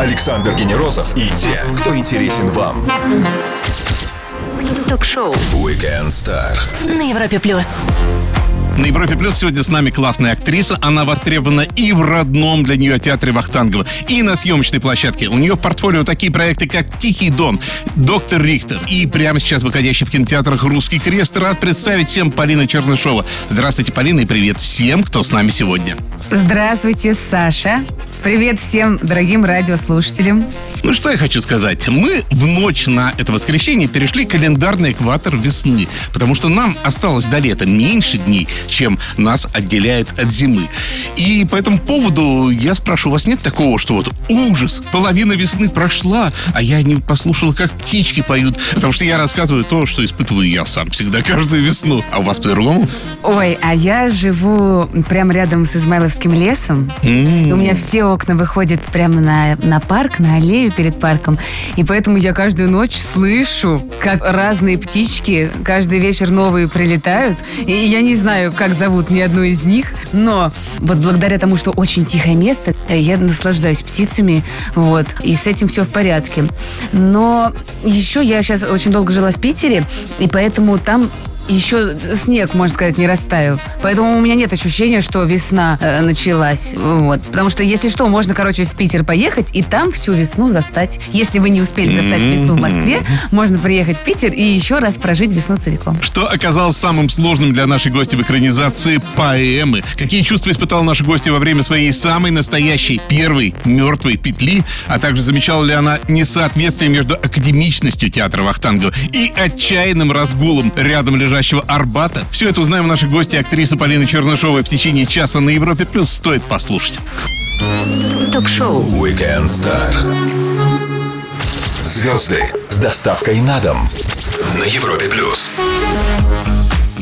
Александр Генерозов и те, кто интересен вам. Ток-шоу Weekend Star. на Европе плюс. На Европе Плюс сегодня с нами классная актриса. Она востребована и в родном для нее театре Вахтангова, и на съемочной площадке. У нее в портфолио такие проекты, как «Тихий дон», «Доктор Рихтер» и прямо сейчас выходящий в кинотеатрах «Русский крест». Рад представить всем Полина Чернышова. Здравствуйте, Полина, и привет всем, кто с нами сегодня. Здравствуйте, Саша. Привет всем дорогим радиослушателям. Ну, что я хочу сказать. Мы в ночь на это воскресенье перешли календарный экватор весны, потому что нам осталось до лета меньше дней, чем нас отделяет от зимы. И по этому поводу я спрошу, у вас нет такого, что вот ужас, половина весны прошла, а я не послушала, как птички поют, потому что я рассказываю то, что испытываю я сам всегда каждую весну. А у вас по-другому? Ой, а я живу прямо рядом с Измайловским лесом. И У меня все окна выходят прямо на, на парк, на аллею перед парком. И поэтому я каждую ночь слышу, как разные птички каждый вечер новые прилетают. И я не знаю, как зовут ни одну из них, но вот благодаря тому, что очень тихое место, я наслаждаюсь птицами, вот, и с этим все в порядке. Но еще я сейчас очень долго жила в Питере, и поэтому там еще снег, можно сказать, не растаял. Поэтому у меня нет ощущения, что весна э, началась. Вот. Потому что, если что, можно, короче, в Питер поехать и там всю весну застать. Если вы не успели застать весну в Москве, можно приехать в Питер и еще раз прожить весну целиком. Что оказалось самым сложным для нашей гости в экранизации поэмы? Какие чувства испытала наша гостья во время своей самой настоящей первой мертвой петли? А также замечала ли она несоответствие между академичностью театра Вахтангова и отчаянным разгулом рядом лежащего Арбата? Все это узнаем у нашей гости актрисы Полины Чернышовой в течение часа на Европе+. плюс. Стоит послушать. Ток-шоу Weekend Star. Звезды с доставкой на дом на Европе плюс.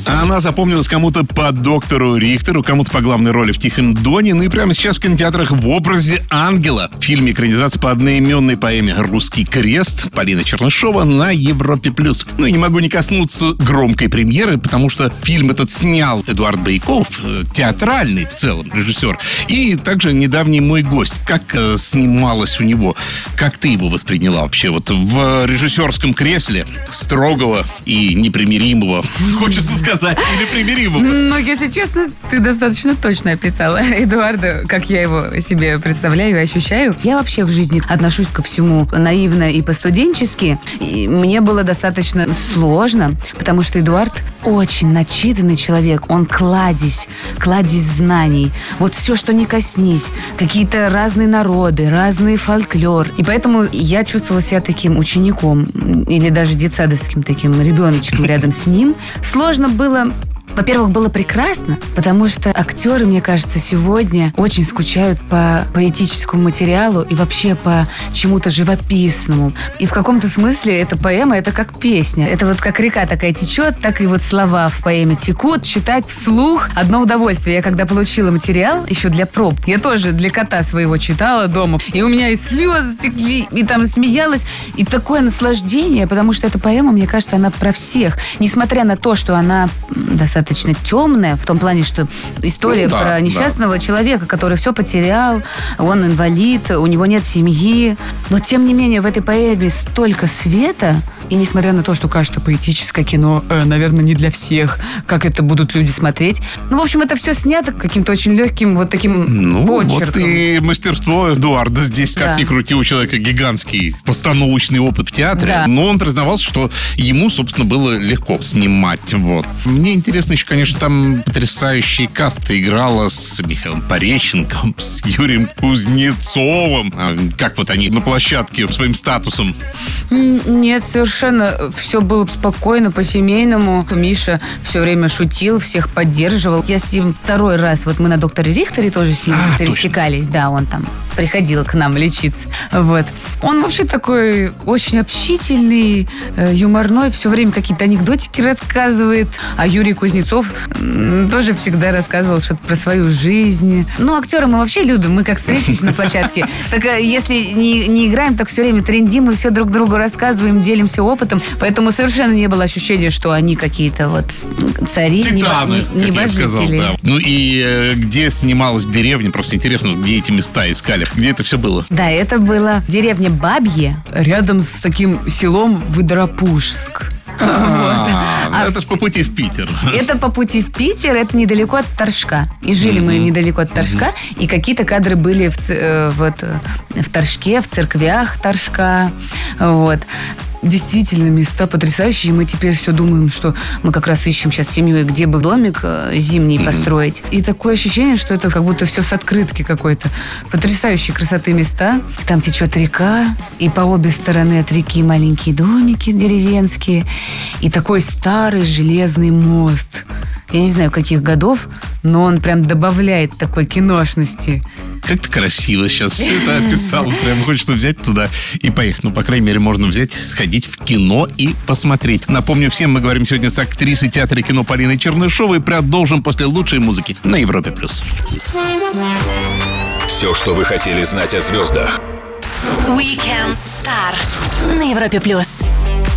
А она запомнилась кому-то по доктору Рихтеру, кому-то по главной роли в «Тихом доне». Ну и прямо сейчас в кинотеатрах в образе ангела. В фильме экранизация по одноименной поэме «Русский крест» Полина Чернышова на Европе+. плюс. Ну и не могу не коснуться громкой премьеры, потому что фильм этот снял Эдуард Байков, э, театральный в целом режиссер, и также недавний мой гость. Как э, снималось у него? Как ты его восприняла вообще? Вот в режиссерском кресле строгого и непримиримого, хочется сказать, или примиримого. Ну, если честно, ты достаточно точно описала Эдуарда, как я его себе представляю и ощущаю. Я вообще в жизни отношусь ко всему наивно и по-студенчески. И мне было достаточно сложно, потому что Эдуард очень начитанный человек. Он кладезь, кладезь знаний. Вот все, что не коснись. Какие-то разные народы, разный фольклор. И поэтому я чувствовала себя таким учеником или даже детсадовским таким ребеночком рядом с ним. Сложно было было во-первых, было прекрасно, потому что актеры, мне кажется, сегодня очень скучают по поэтическому материалу и вообще по чему-то живописному. И в каком-то смысле эта поэма — это как песня. Это вот как река такая течет, так и вот слова в поэме текут. Читать вслух — одно удовольствие. Я когда получила материал еще для проб, я тоже для кота своего читала дома. И у меня и слезы текли, и там смеялась. И такое наслаждение, потому что эта поэма, мне кажется, она про всех. Несмотря на то, что она м, достаточно темная, в том плане, что история Ну да, про да. несчастного человека, который все потерял, он инвалид, у него нет семьи. Но, тем не менее, в этой поэме столько света, и несмотря на то, что кажется поэтическое кино, э, наверное, не для всех, как это будут люди смотреть. Ну, в общем, это все снято каким-то очень легким вот таким Ну, вот почерком. и мастерство Эдуарда здесь, как Да. ни крути, у человека гигантский постановочный опыт в театре. Да. Но он признавался, что ему, собственно, было легко снимать. Вот. Мне интересно еще, конечно, там потрясающий каст. Играла с Михаилом Пореченком, с Юрием Кузнецовым. А Как вот они на площадке своим статусом? Нет, совершенно все было спокойно, по-семейному. Миша все время шутил, всех поддерживал. Я с ним второй раз, вот мы на докторе Рихтере тоже с ним А, пересекались. Да, он там приходил к нам лечиться. Вот. Он вообще такой очень общительный, э, юморной, все время какие-то анекдотики рассказывает. А Юрий Кузнецов тоже всегда рассказывал что-то про свою жизнь. Ну, актера мы вообще любим. Мы как встретимся на площадке, так э, если не, не играем, так все время трендим и все друг другу рассказываем, делимся опытом. Поэтому совершенно не было ощущения, что они какие-то вот цари, Титаны, небо- не- как я сказал, небожители. да. Ну и э, где снималась деревня, просто интересно, где эти места искали. Рассказали, где это все было. Да, это было в деревне Бабье, рядом с таким селом Выдропужск. А, А Это по пути в Питер. Это по пути в Питер, это недалеко от Торжка. И жили мы недалеко от Торжка, и какие-то кадры были в, э, вот, э, в Торжке, в церквях Торжка. Вот. Действительно, места потрясающие. Мы теперь все думаем, что мы как раз ищем сейчас семью, где бы домик э, зимний построить. И такое ощущение, что это как будто все с открытки какой-то. Потрясающей красоты места. Там течет река, и по обе стороны от реки маленькие домики деревенские. И такой старый железный мост. Я не знаю, каких годов, но он прям добавляет такой киношности. Как ты красиво сейчас все это описал. Прям хочется взять туда и поехать. Ну, по крайней мере, можно взять, сходить в кино и посмотреть. Напомню всем, мы говорим сегодня с актрисой театра и кино Полиной Чернышовой. Продолжим после лучшей музыки на Европе+. плюс. Все, что вы хотели знать о звездах. Weekend Star на Европе плюс.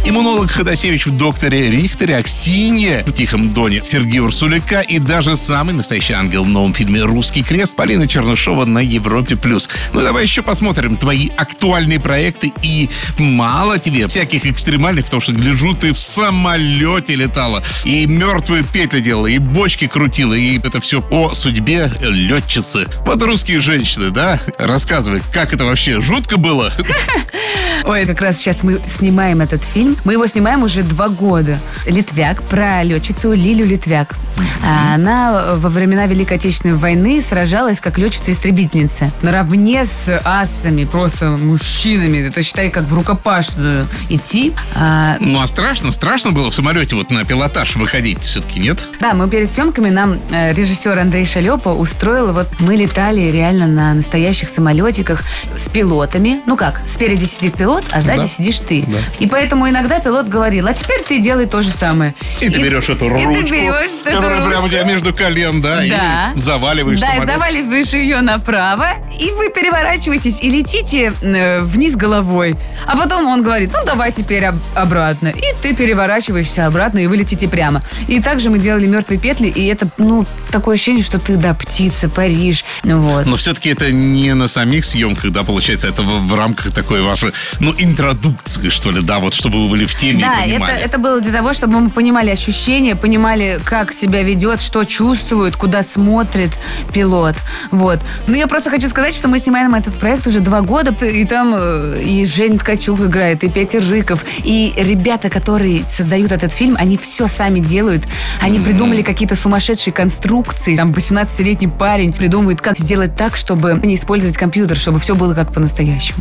Иммунолог Ходосевич в «Докторе Рихтере», Аксинья в «Тихом доне» Сергей Урсуляка и даже самый настоящий ангел в новом фильме «Русский крест» Полина Чернышова на Европе+. плюс. Ну, давай еще посмотрим твои актуальные проекты. И мало тебе всяких экстремальных, потому что, гляжу, ты в самолете летала. И мертвую петлю делала, и бочки крутила, и это все о судьбе летчицы. Вот русские женщины, да? Рассказывай, как это вообще? Жутко было? Ой, как раз сейчас мы снимаем этот фильм. Мы его снимаем уже два года. Литвяк, про летчицу Лилю Литвяк. Она во времена Великой Отечественной войны сражалась как летчица-истребительница. Наравне с асами, просто мужчинами. Это считай, как в рукопашную идти. А, Ну, а страшно? Страшно было в самолете вот на пилотаж выходить все-таки, нет? Да, мы перед съемками нам э, режиссер Андрей Шалепа устроил, вот мы летали реально на настоящих самолетиках с пилотами. Ну как, спереди сидит пилот, а сзади Да. сидишь ты. Да. И поэтому иногда пилот говорил, а теперь ты делай то же самое. И ты берешь эту и ты ручку, берешь эту которая прямо у ручку. тебя между колен, да, Да. и заваливаешь Да, и самолет. заваливаешь ее направо, и вы переворачиваетесь и летите э, вниз головой. А потом он говорит, ну давай теперь об- обратно. И ты переворачиваешься обратно, и вы летите прямо. И также мы делали мертвые петли, и это, ну, такое ощущение, что ты, да, птица, паришь. Вот. Но все-таки это не на самих съемках, да, получается, это в, в рамках такой вашей, ну, интродукции, что ли, да, вот чтобы вы были в теме Да, и это, понимали. это было для того, чтобы мы понимали ощущения, понимали, как себя ведет, что чувствует, куда смотрит пилот. Вот. Ну, я просто хочу сказать, что мы снимаем этот проект уже два года, и там э, и Женя Ткачук играет, и Петя Рыков, и ребята, которые создают этот фильм, они все сами делают. Они придумали какие-то сумасшедшие конструкции. Там 18-летний парень придумывает, как сделать так, чтобы не использовать компьютер, чтобы все было как по-настоящему.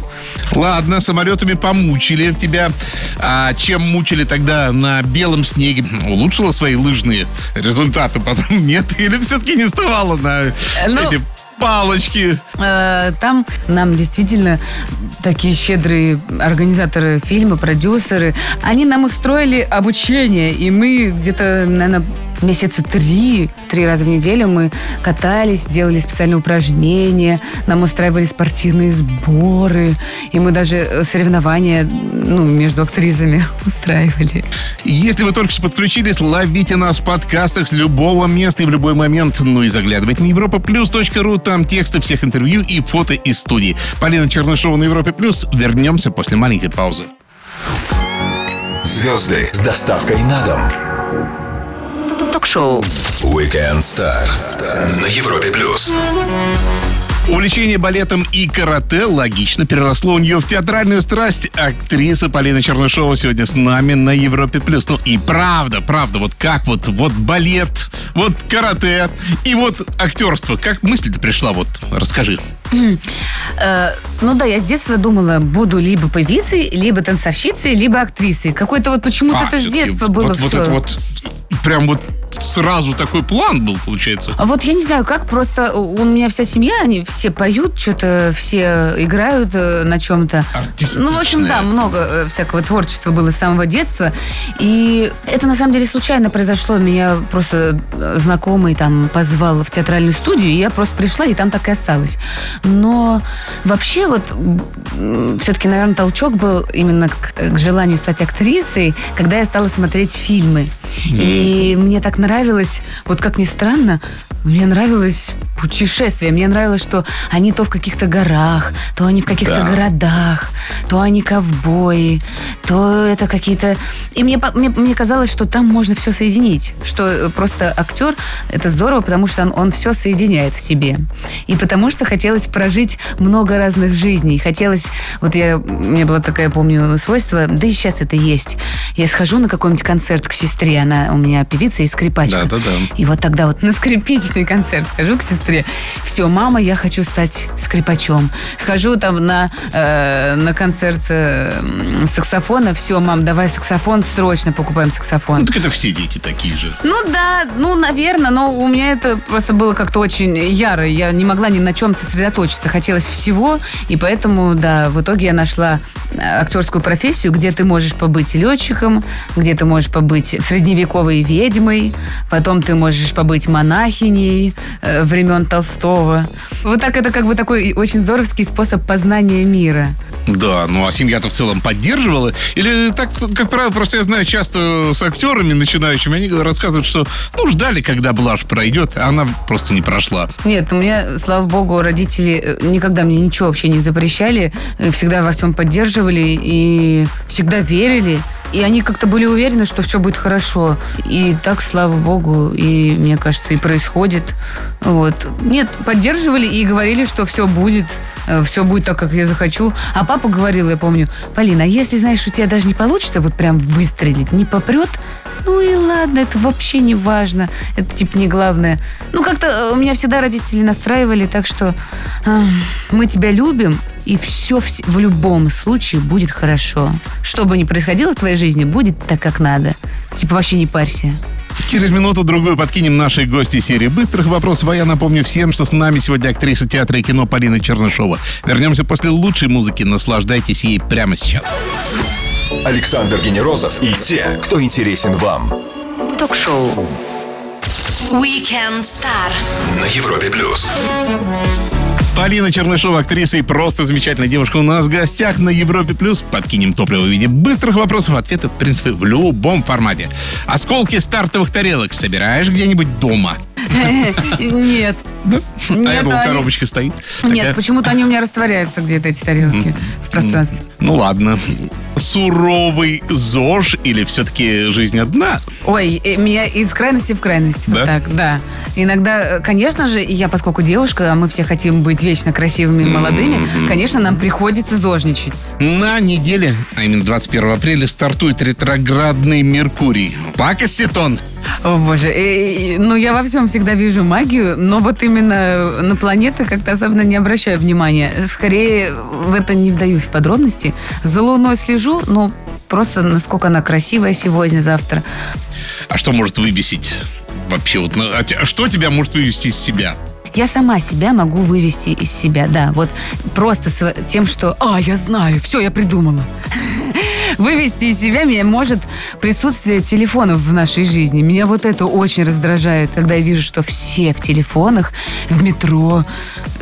Ладно, самолетами помучили тебя. А чем мучили тогда на белом снеге? Улучшила свои лыжные результаты потом? Нет? Или все-таки не вставала на ну- эти палочки? Э, Там нам действительно такие щедрые организаторы фильма, продюсеры, они нам устроили обучение, и мы где-то, наверное, месяца три, три раза в неделю мы катались, делали специальные упражнения, нам устраивали спортивные сборы, и мы даже э, соревнования ну, между актрисами устраивали. Если вы только что подключились, ловите нас в подкастах с любого места и в любой момент. Ну и заглядывайте на europaplus.ru. Там тексты всех интервью и фото из студии. Полина Чернышова на Европе Плюс. Вернемся после маленькой паузы. Звезды с доставкой на дом. Ток-шоу. Weekend Star на Европе Плюс. Увлечение балетом и карате логично переросло у нее в театральную страсть. Актриса Полина Чернышова сегодня с нами на Европе+. плюс. Ну и правда, правда, вот как вот, вот балет, вот карате и вот актерство. Как мысль-то пришла, вот расскажи. Э, ну да, я с детства думала, буду либо певицей, либо танцовщицей, либо актрисой. Какой-то вот почему-то это с детства было вот, вот это вот, прям вот сразу такой план был, получается. А вот я не знаю, как просто у у меня вся семья, они все поют, что-то все играют э, на чем-то. Ну, в общем, да, много э, всякого творчества было с самого детства. И это на самом деле случайно произошло. Меня просто э, знакомый там позвал в театральную студию, и я просто пришла, и там так и осталась. Но вообще вот все-таки, наверное, толчок был именно к, к желанию стать актрисой, когда я стала смотреть фильмы. И мне так нравилось, вот как ни странно, Мне нравилось путешествие. Мне нравилось, что они то в каких-то горах, то они в каких-то Да. городах, то они ковбои, то это какие-то... И мне, мне, мне казалось, что там можно все соединить. Что э, просто актер — это здорово, потому что он, он все соединяет в себе. И потому что хотелось прожить много разных жизней. Хотелось... Вот я... У меня было такое, помню, свойство, да и сейчас это есть. Я схожу на какой-нибудь концерт к сестре, она у меня певица и скрипачка. Да-да-да. И вот тогда вот на скрипичный концерт схожу к сестре. Все, мама, я хочу стать скрипачом. Схожу там на, э, на концерт э, саксофона. Все, мам, давай саксофон, срочно покупаем Ну, саксофон. так это все дети такие же. Ну да, ну, наверное, но у меня это просто было как-то очень яро. Я не могла ни на чем сосредоточиться. Хотелось всего, и поэтому, да, в итоге я нашла э, актерскую профессию, где ты можешь побыть летчиком, где ты можешь побыть средневековой ведьмой, потом ты можешь побыть монахиней э, времен Толстого. Вот так это как бы такой очень здоровский способ познания мира. Да, ну а семья-то в целом поддерживала? Или так, как правило, просто я знаю часто с актерами начинающими, они рассказывают, что ну ждали, когда блажь пройдет, а она просто не прошла. Нет, у меня, слава богу, родители э, никогда мне ничего вообще не запрещали, э, всегда во всем поддерживали и всегда верили. И они как-то были уверены, что все будет хорошо. И так, слава богу, и мне кажется, и происходит. Вот. Нет, поддерживали и говорили, что все будет, все будет так, как я захочу. А папа говорил, я помню, Полина, а если, знаешь, у тебя даже не получится вот прям выстрелить, не попрет, ну и ладно, это вообще не важно. Это типа не главное. Ну как-то э, у меня всегда родители настраивали, так что э, мы тебя любим, и все в любом случае будет хорошо. Что бы ни происходило в твоей жизни, будет так, как надо. Типа вообще не парься. Через минуту-другую подкинем нашей гости серии быстрых вопросов. А я напомню всем, что с нами сегодня актриса театра и кино Полина Чернышова. Вернемся после лучшей музыки. Наслаждайтесь ей прямо сейчас. Александр Генерозов и те, кто интересен вам. Ток-шоу. Weekend Star. На Европе плюс. Полина Чернышова, актриса и просто замечательная девушка у нас в гостях на Европе+. плюс. Подкинем топливо в виде быстрых вопросов, ответы, в принципе, в любом формате. Осколки стартовых тарелок собираешь где-нибудь дома? Нет. А Нет, я думал, коробочка стоит. Нет, почему-то они у меня растворяются где-то, эти тарелки, в пространстве. Ну ладно. Суровый ЗОЖ или все-таки жизнь одна? Ой, э, меня из крайности в крайность. Да? Вот так, да. Иногда, э, конечно же, я, поскольку девушка, а мы все хотим быть вечно красивыми и молодыми, конечно, нам приходится зожничать. На неделе, а именно 21 апреля, стартует ретроградный Меркурий. Пакостит он. О, боже. Э, Ну, я во всем всегда вижу магию, но вот именно на планеты как-то особенно не обращаю внимания. Скорее, в это не вдаюсь в подробности. За Луной слежу, но просто насколько она красивая сегодня, завтра. А что может выбесить? Вообще, вот, ну, а а что тебя может вывести из себя? Я сама себя могу вывести из себя, да. Вот просто с тем, что «А, я знаю, все, я придумала». Вывести из себя меня может присутствие телефонов в нашей жизни. Меня вот это очень раздражает, когда я вижу, что все в телефонах, в метро.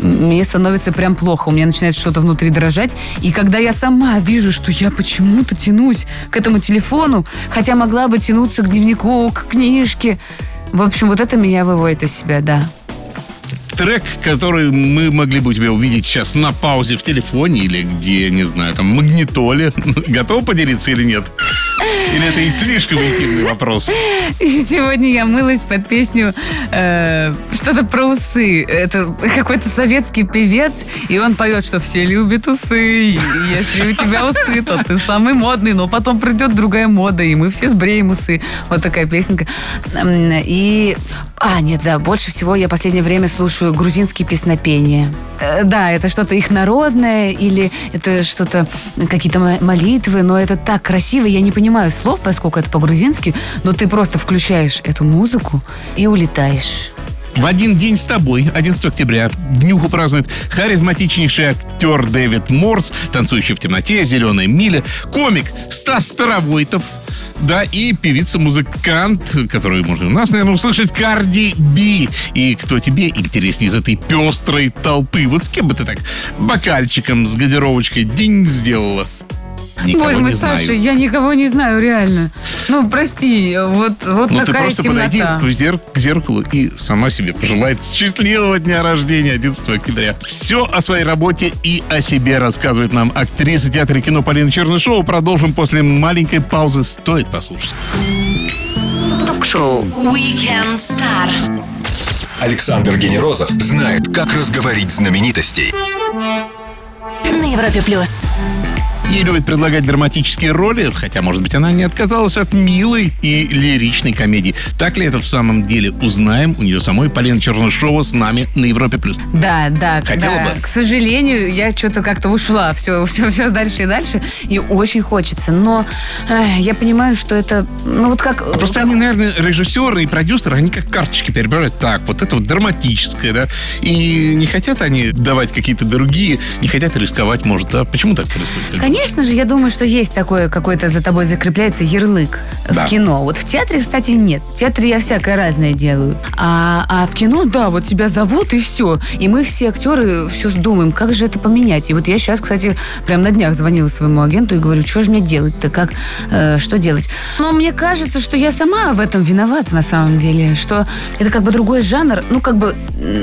Мне становится прям плохо. У меня начинает что-то внутри дрожать. И когда я сама вижу, что я почему-то тянусь к этому телефону, хотя могла бы тянуться к дневнику, к книжке. В общем, вот это меня выводит из себя, да. Трек, который мы могли бы у тебя увидеть сейчас на паузе в телефоне или где, не знаю, там, магнитоле. Готов поделиться или нет? Или это и слишком интимный вопрос? Сегодня я мылась под песню э, что-то про усы. Это какой-то советский певец, и он поет, что все любят усы. Если у тебя усы, то ты самый модный, но потом придет другая мода, и мы все сбреем усы. Вот такая песенка. И... А, нет, да, больше всего я последнее время слушаю грузинские песнопения. Э, Да, это что-то их народное, или это что-то, какие-то мо- молитвы, но это так красиво, я не понимаю слов, поскольку это по-грузински, но ты просто включаешь эту музыку и улетаешь. В один день с тобой, 11 октября, днюху празднует харизматичнейший актер Дэвид Морс, танцующий в темноте, зеленая миля, комик Стас Старовойтов, да, и певица-музыкант, которую можно у нас, наверное, услышать, Карди Би. И кто тебе интереснее из этой пестрой толпы? Вот с кем бы ты так бокальчиком с газировочкой день сделала? Никого Боже мой, не знаю. Саша, я никого не знаю, реально. Ну, прости, вот, вот Ну, ты такая просто темнота. подойди к, зер- к зеркалу и сама себе пожелай счастливого дня рождения 11 октября. Все о своей работе и о себе рассказывает нам актриса театра и кино Полина Чернышова. Продолжим после маленькой паузы. Стоит послушать. Ток-шоу Weekend Star. Александр Генерозов знает, как разговорить знаменитостей. На Европе плюс. Ей любит предлагать драматические роли, хотя, может быть, она не отказалась от милой и лиричной комедии. Так ли это в самом деле? Узнаем у нее самой Полина Чернышова с нами на Европе+. плюс. Да, да, Хотела да. бы? К сожалению, я что-то как-то ушла. Все, все, все дальше и дальше. И очень хочется. Но э, я понимаю, что это, ну вот как... Просто как- они, наверное, режиссеры и продюсеры, они как карточки перебирают. Так, вот это вот драматическое, да? И не хотят они давать какие-то другие, не хотят рисковать, может, а почему так происходит? Конечно же, я думаю, что есть такое, какой-то за тобой закрепляется ярлык Да. в кино. Вот в театре, кстати, нет. В театре я всякое разное делаю. А, а в кино, да, вот тебя зовут и все. И мы все актеры все думаем, как же это поменять. И вот я сейчас, кстати, прям на днях звонила своему агенту и говорю, что же мне делать-то, как, э, что делать. Но мне кажется, что я сама в этом виновата на самом деле, что это как бы другой жанр. Ну, как бы,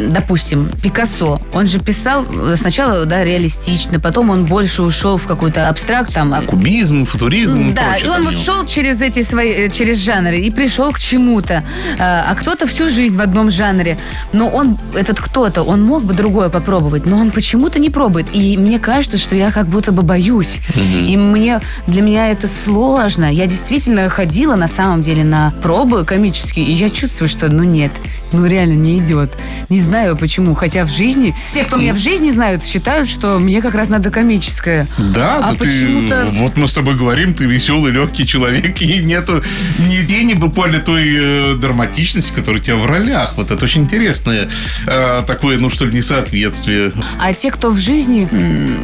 допустим, Пикассо, он же писал э, сначала, да, реалистично, потом он больше ушел в какой-то абстракт, там, Кубизм, футуризм да, и он вот него. шел через эти свои, э, через жанры и пришел к чему-то. А, а кто-то всю жизнь в одном жанре. Но он, этот кто-то, он мог бы другое попробовать, но он почему-то не пробует. И мне кажется, что я как будто бы боюсь. И мне, для меня это сложно. Я действительно ходила на самом деле на пробы комические, и я чувствую, что ну нет, ну реально не идет. Не знаю почему. Хотя в жизни, те, кто меня в жизни знают, считают, что мне как раз надо комическое. Да, а да ты, почему-то... вот мы с тобой говорим, ты веселый, легкий человек, и нету ни тени буквально той э, драматичности, которая у тебя в ролях. Вот это очень интересное э, такое, ну что ли, несоответствие. А те, кто в жизни,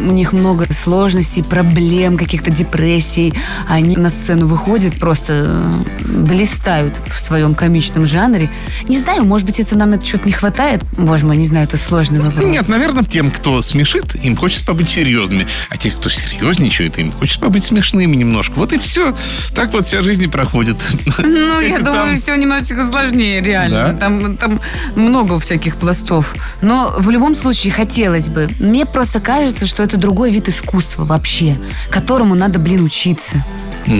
у них много сложностей, проблем, каких-то депрессий, они на сцену выходят, просто э, блистают в своем комичном жанре. Не знаю, может быть, это нам это что-то не хватает. Боже мой, не знаю, это сложный вопрос. Нет, наверное, тем, кто смешит, им хочется побыть серьезными. А тех, кто серьезничает, им хочется побыть смешными немножко. Вот и все. Так вот вся жизнь и проходит. Ну, я думаю, все немножечко сложнее, реально. Там, там много всяких пластов. Но в любом случае хотелось бы. Мне просто кажется, что это другой вид искусства вообще, которому надо, блин, учиться.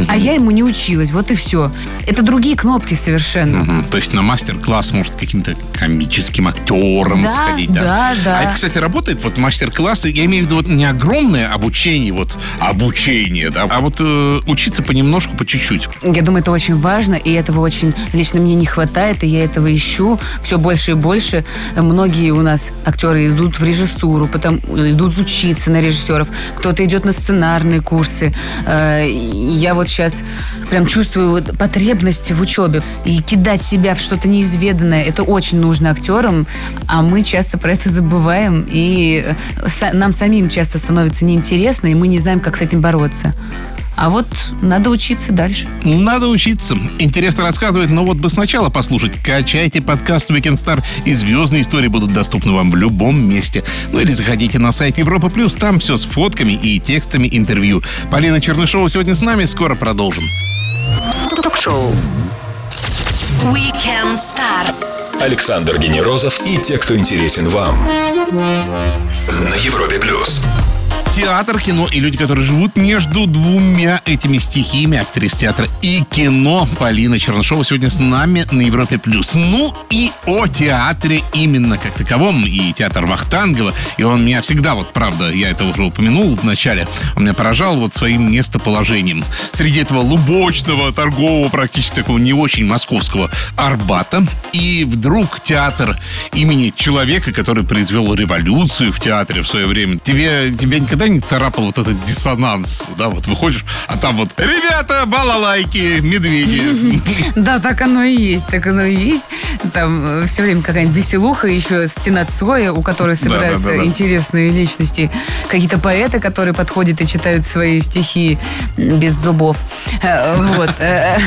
А я ему не училась, вот и все. Это другие кнопки совершенно. То есть на мастер-класс может каким-то комическим актером Да, сходить. да, да. А это, кстати, работает, вот мастер-классы, я имею в виду вот не огромное обучение, вот обучение, да, а вот э, учиться понемножку, по чуть-чуть. Я думаю, это очень важно, и этого очень лично мне не хватает, и я этого ищу все больше и больше. Многие у нас актеры идут в режиссуру, потом идут учиться на режиссеров, кто-то идет на сценарные курсы. Э, Я вот сейчас прям чувствую потребность в учебе. И кидать себя в что-то неизведанное, это очень нужно актерам, а мы часто про это забываем, и э, нам самим часто становится неинтересно, и мы не знаем, как с этим бороться. А вот надо учиться дальше. Надо учиться. Интересно рассказывать, но вот бы сначала послушать. Качайте подкаст Weekend Star, и звездные истории будут доступны вам в любом месте. Ну или заходите на сайт Европа Плюс, там все с фотками и текстами интервью. Полина Чернышова сегодня с нами, скоро продолжим. Ток-шоу Weekend Star. Александр Генерозов и те, кто интересен вам. На Европе плюс. Театр, кино и люди, которые живут между двумя этими стихиями, актриса театра и кино Полина Чернышова сегодня с нами на Европе+. плюс. Ну и о театре именно как таковом, и театр Вахтангова. И он меня всегда, вот правда, я это уже упомянул в начале, он меня поражал вот своим местоположением. Среди этого лубочного, торгового, практически такого не очень московского Арбата. И вдруг театр имени человека, который произвел революцию в театре в свое время. Тебе, тебя никогда не царапал вот этот диссонанс? Да, вот выходишь, а там вот «Ребята, балалайки, медведи». Да, так оно и есть, так оно и есть. Там все время какая-нибудь веселуха, еще стена Цоя, у которой собираются интересные личности. Какие-то поэты, которые подходят и читают свои стихи без зубов. Э, Вот. Э,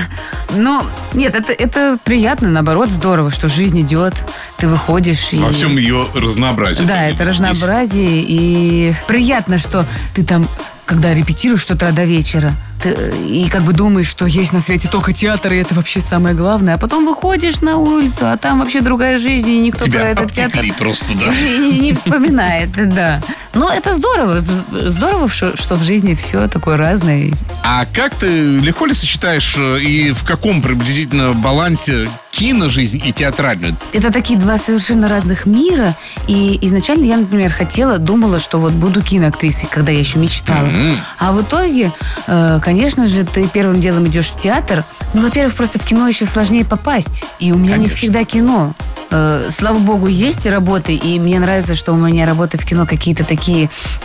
Ну, нет, это, это приятно, наоборот, здорово, что жизнь идет, ты выходишь и... Во всем ее разнообразии. Да, это разнообразие, и приятно, что что ты там когда репетируешь что-то до вечера, ты, и как бы думаешь, что есть на свете только театр, и это вообще самое главное. А потом выходишь на улицу, а там вообще другая жизнь, и никто Тебя про этот театр просто, да. и не вспоминает, да. Но это здорово. Здорово, что в жизни все такое разное. А как ты легко ли сочетаешь э, и в каком приблизительно балансе киножизнь и театральную? Это такие два совершенно разных мира. И изначально я, например, хотела, думала, что вот буду киноактрисой, когда я еще мечтала. М. А в итоге, э, конечно же, ты первым делом идешь в театр. Ну, во-первых, просто в кино еще сложнее попасть. И у меня не Конечно. всегда кино. Э, Слава богу, есть работы, и мне нравится, что у меня работы в кино какие-то такие,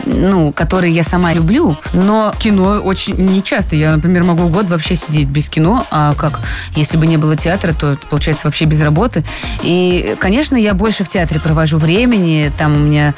ну, которые я сама люблю. Но кино очень нечасто. Я, например, могу год вообще сидеть без кино, а как, если бы не было театра, то получается вообще без работы. И, конечно, я больше в театре провожу времени. Там у меня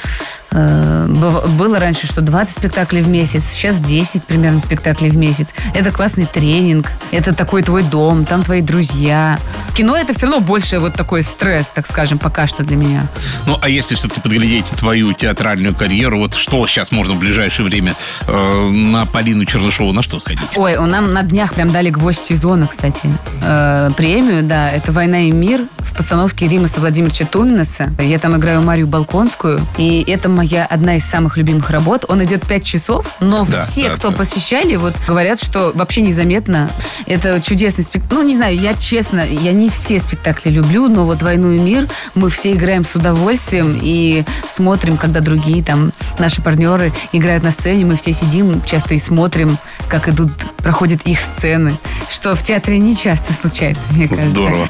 было раньше, что 20 спектаклей в месяц, сейчас 10 примерно спектаклей в месяц. Это классный тренинг, это такой твой дом, там твои друзья. Кино это все равно больше вот такой стресс, так скажем, пока что для меня. Ну, а если все-таки подглядеть твою театральную карьеру, вот что сейчас можно в ближайшее время э, на Полину Чернышову, на что сходить? Ой, у нам на днях прям дали гвоздь сезона, кстати. Э, премию, да, это «Война и мир» в постановке Римаса Владимировича Туминаса. Я там играю Марию Балконскую, и это моя одна из самых любимых работ. Он идет 5 часов, но Да, все, да, кто да. посещали, вот говорят, что вообще незаметно. Это чудесный спектакль. Ну, не знаю, я честно, я не все спектакли люблю, но вот «Войну и мир» мы все играем с удовольствием и смотрим, когда другие там наши партнеры играют на сцене, мы все сидим часто и смотрим, как идут, проходят их сцены, что в театре не часто случается, мне кажется. Здорово.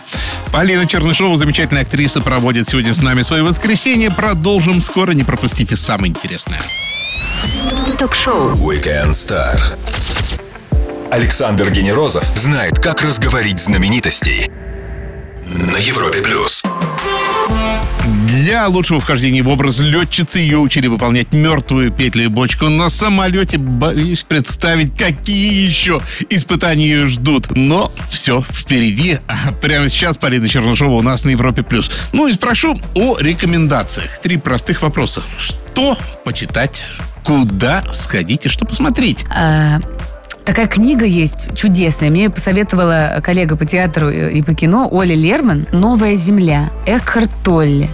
Полина Чернышова, замечательная актриса, проводит сегодня с нами свое воскресенье. Продолжим скоро, не пропустите самое интересное. Ток-шоу. Weekend Star. Александр Генерозов знает, как разговорить знаменитостей. На Европе плюс. Для лучшего вхождения в образ летчицы ее учили выполнять мертвую петлю и бочку на самолете. Боюсь представить, какие еще испытания ее ждут. Но все впереди. А прямо сейчас Полина Чернышова у нас на Европе+. плюс. Ну и спрошу о рекомендациях. Три простых вопроса. Что почитать? Куда сходить и что посмотреть? А, Такая книга есть чудесная. Мне ее посоветовала коллега по театру и по кино Оля Лерман «Новая земля» Экхарт Толли.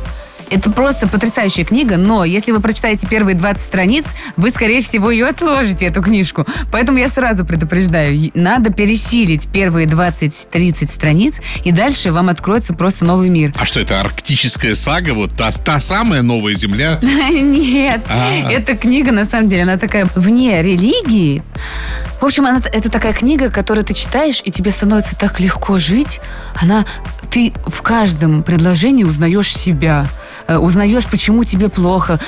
Это просто потрясающая книга, но если вы прочитаете первые 20 страниц, вы, скорее всего, ее отложите, эту книжку. Поэтому я сразу предупреждаю, надо пересилить первые 20-30 страниц, и дальше вам откроется просто новый мир. А что это, арктическая сага? Вот та, та самая новая земля? Нет, А. эта книга, на самом деле, она такая вне религии. В общем, она, это такая книга, которую ты читаешь, и тебе становится так легко жить. Она, ты в каждом предложении узнаешь себя, узнаешь, почему тебе плохо,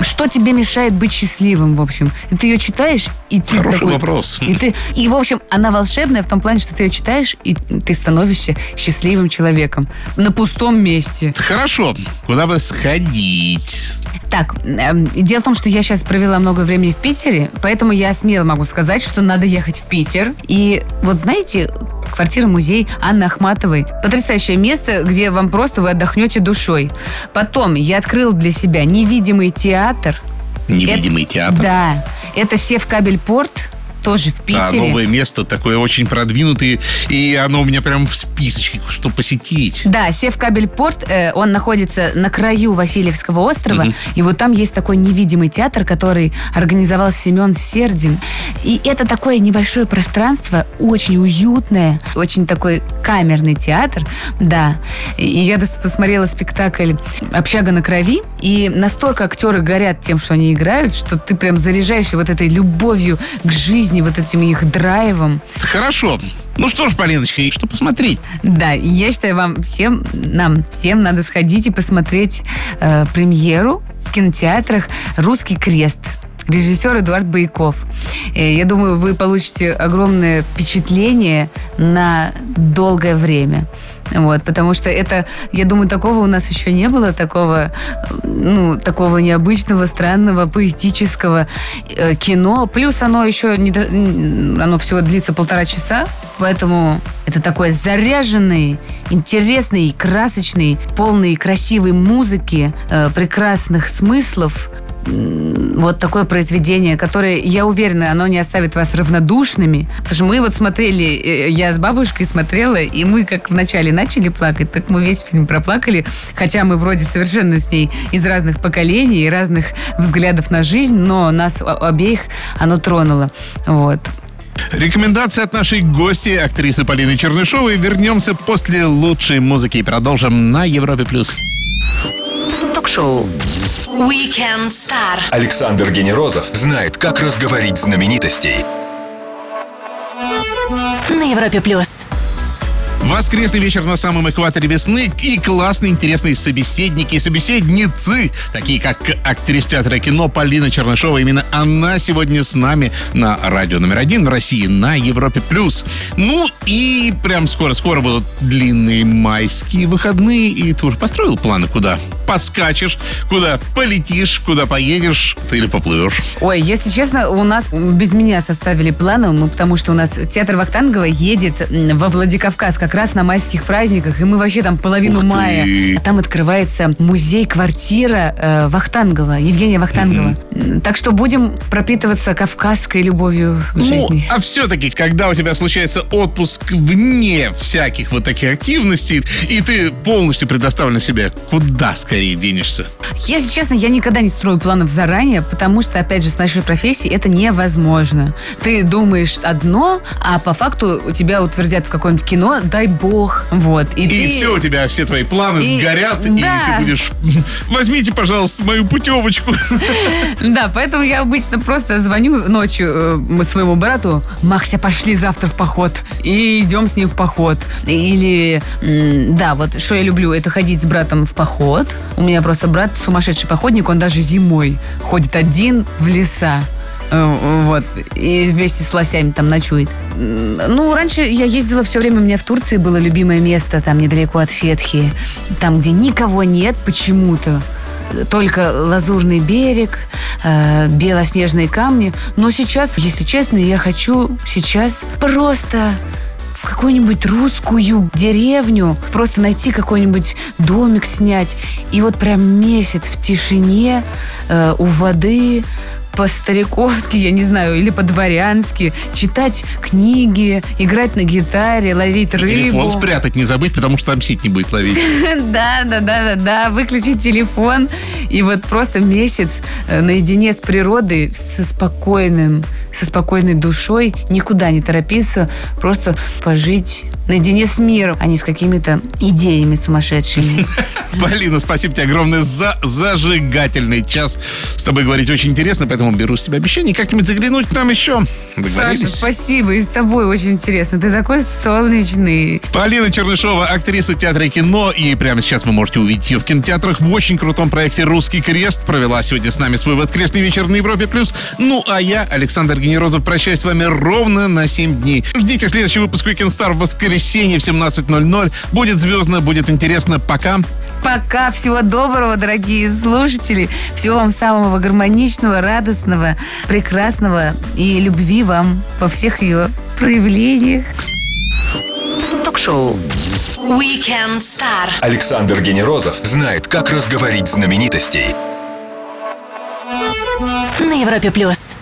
что тебе мешает быть счастливым, в общем. И ты ее читаешь, и ты Хороший такой- вопрос. И, ты, и, в общем, она волшебная в том плане, что ты ее читаешь, и ты становишься счастливым человеком на пустом месте. Хорошо. Куда бы сходить? Так, эм, дело в том, что я сейчас провела много времени в Питере, поэтому я смело могу сказать, что надо ехать в Питер. И вот знаете, квартира-музей Анны Ахматовой. Потрясающее место, где вам просто вы отдохнете душой. Потом я открыл для себя невидимый театр. Невидимый Это- театр. Да. Это Севкабельпорт, тоже в Да, Питере. новое место такое очень продвинутое, и оно у меня прям в списочке, что посетить. Да, Севкабельпорт, э, он находится на краю Васильевского острова, и вот там есть такой невидимый театр, который организовал Семен Сердин. И это такое небольшое пространство, очень уютное, очень такой камерный театр, да. И я посмотрела спектакль «Общага на крови», и настолько актеры горят тем, что они играют, что ты прям заряжаешься вот этой любовью к жизни, вот этим их драйвом. Хорошо. Ну что ж, Полиночка, и что посмотреть? Да, я считаю, вам всем, нам всем надо сходить и посмотреть э, премьеру в кинотеатрах «Русский крест». Режиссер Эдуард Бояков. Э, Я думаю, вы получите огромное впечатление на долгое время. Вот, потому что это, я думаю, такого у нас еще не было, такого, ну, такого необычного, странного, поэтического э, кино. Плюс оно еще, не, оно всего длится полтора часа, поэтому это такой заряженный, интересный, красочный, полный красивой музыки, э, прекрасных смыслов вот такое произведение, которое, я уверена, оно не оставит вас равнодушными. Потому что мы вот смотрели, э, я с бабушкой смотрела, и мы как вначале начали плакать, так мы весь фильм проплакали, хотя мы вроде совершенно с ней из разных поколений и разных взглядов на жизнь, но нас обеих оно тронуло. Вот. Рекомендации от нашей гости, актрисы Полины Чернышовой. Вернемся после лучшей музыки и продолжим на Европе+. плюс. Ток-шоу. Weekend Star. Александр Генерозов знает, как разговорить знаменитостей. На Европе плюс. Воскресный вечер на самом экваторе весны и классные интересные собеседники и собеседницы, такие как актриса театра кино Полина Чернышова. Именно она сегодня с нами на радио номер один в России на Европе+. плюс. Ну и прям скоро-скоро будут длинные майские выходные, и ты уже построил планы, куда поскачешь, куда полетишь, куда поедешь, ты или поплывешь. Ой, если честно, у нас без меня составили планы, ну, потому что у нас театр Вахтангова едет во Владикавказ как раз на майских праздниках, и мы вообще там половину Ух ты. мая. Там открывается музей-квартира э, Вахтангова, Евгения Вахтангова. М, Так что будем пропитываться кавказской любовью к Ну, жизни. а все-таки, когда у тебя случается отпуск вне всяких вот таких активностей, и ты полностью предоставлен себе, куда скорее денешься? Если честно, я никогда не строю планов заранее, потому что, опять же, с нашей профессией это невозможно. Ты думаешь одно, а по факту тебя утвердят в какое-нибудь кино, дай бог. Вот. И, И ты... все, у тебя все твои планы И- сгорят, и да. ты будешь... Возьмите, пожалуйста, мою путевочку. Да, поэтому я обычно просто звоню ночью э, своему брату, Макся, пошли завтра в поход. И идем с ним в поход. Или, да, вот что я люблю, это ходить с братом в поход. У меня просто брат сумасшедший походник, он даже зимой ходит один в леса. Э, Вот. И вместе с лосями там ночует. Ну, раньше я ездила все время, у меня в Турции было любимое место, там недалеко от Фетхи. Там, где никого нет почему-то только лазурный берег, э, белоснежные камни. Но сейчас, если честно, я хочу сейчас просто в какую-нибудь русскую деревню, просто найти какой-нибудь домик снять. И вот прям месяц в тишине, э, у воды, по-стариковски, я не знаю, или по-дворянски, читать книги, играть на гитаре, ловить И рыбу. телефон спрятать не забыть, потому что там сеть не будет ловить. Да, да, да, да, да, выключить телефон и вот просто месяц э, наедине с природой, со спокойным, со спокойной душой, никуда не торопиться, просто пожить наедине с миром, а не с какими-то идеями сумасшедшими. Полина, спасибо тебе огромное за зажигательный час. С тобой говорить очень интересно, поэтому беру с тебя обещание как-нибудь заглянуть к нам еще. Саша, спасибо, и с тобой очень интересно. Ты такой солнечный. Полина Чернышова, актриса театра и кино. И прямо сейчас вы можете увидеть ее в кинотеатрах в очень крутом проекте «Русский крест». Провела сегодня с нами свой воскресный вечер на Европе+. плюс. Ну, а я, Александр Генерозов, прощаюсь с вами ровно на 7 дней. Ждите следующий выпуск Weekend Star в воскресенье в 17.00. Будет звездно, будет интересно. Пока. Пока. Всего доброго, дорогие слушатели. Всего вам самого гармоничного, радостного, прекрасного и любви вам во всех ее проявлениях. Ток-шоу. Weekend Star. Александр Генерозов знает, как разговорить знаменитостей. На Европе плюс.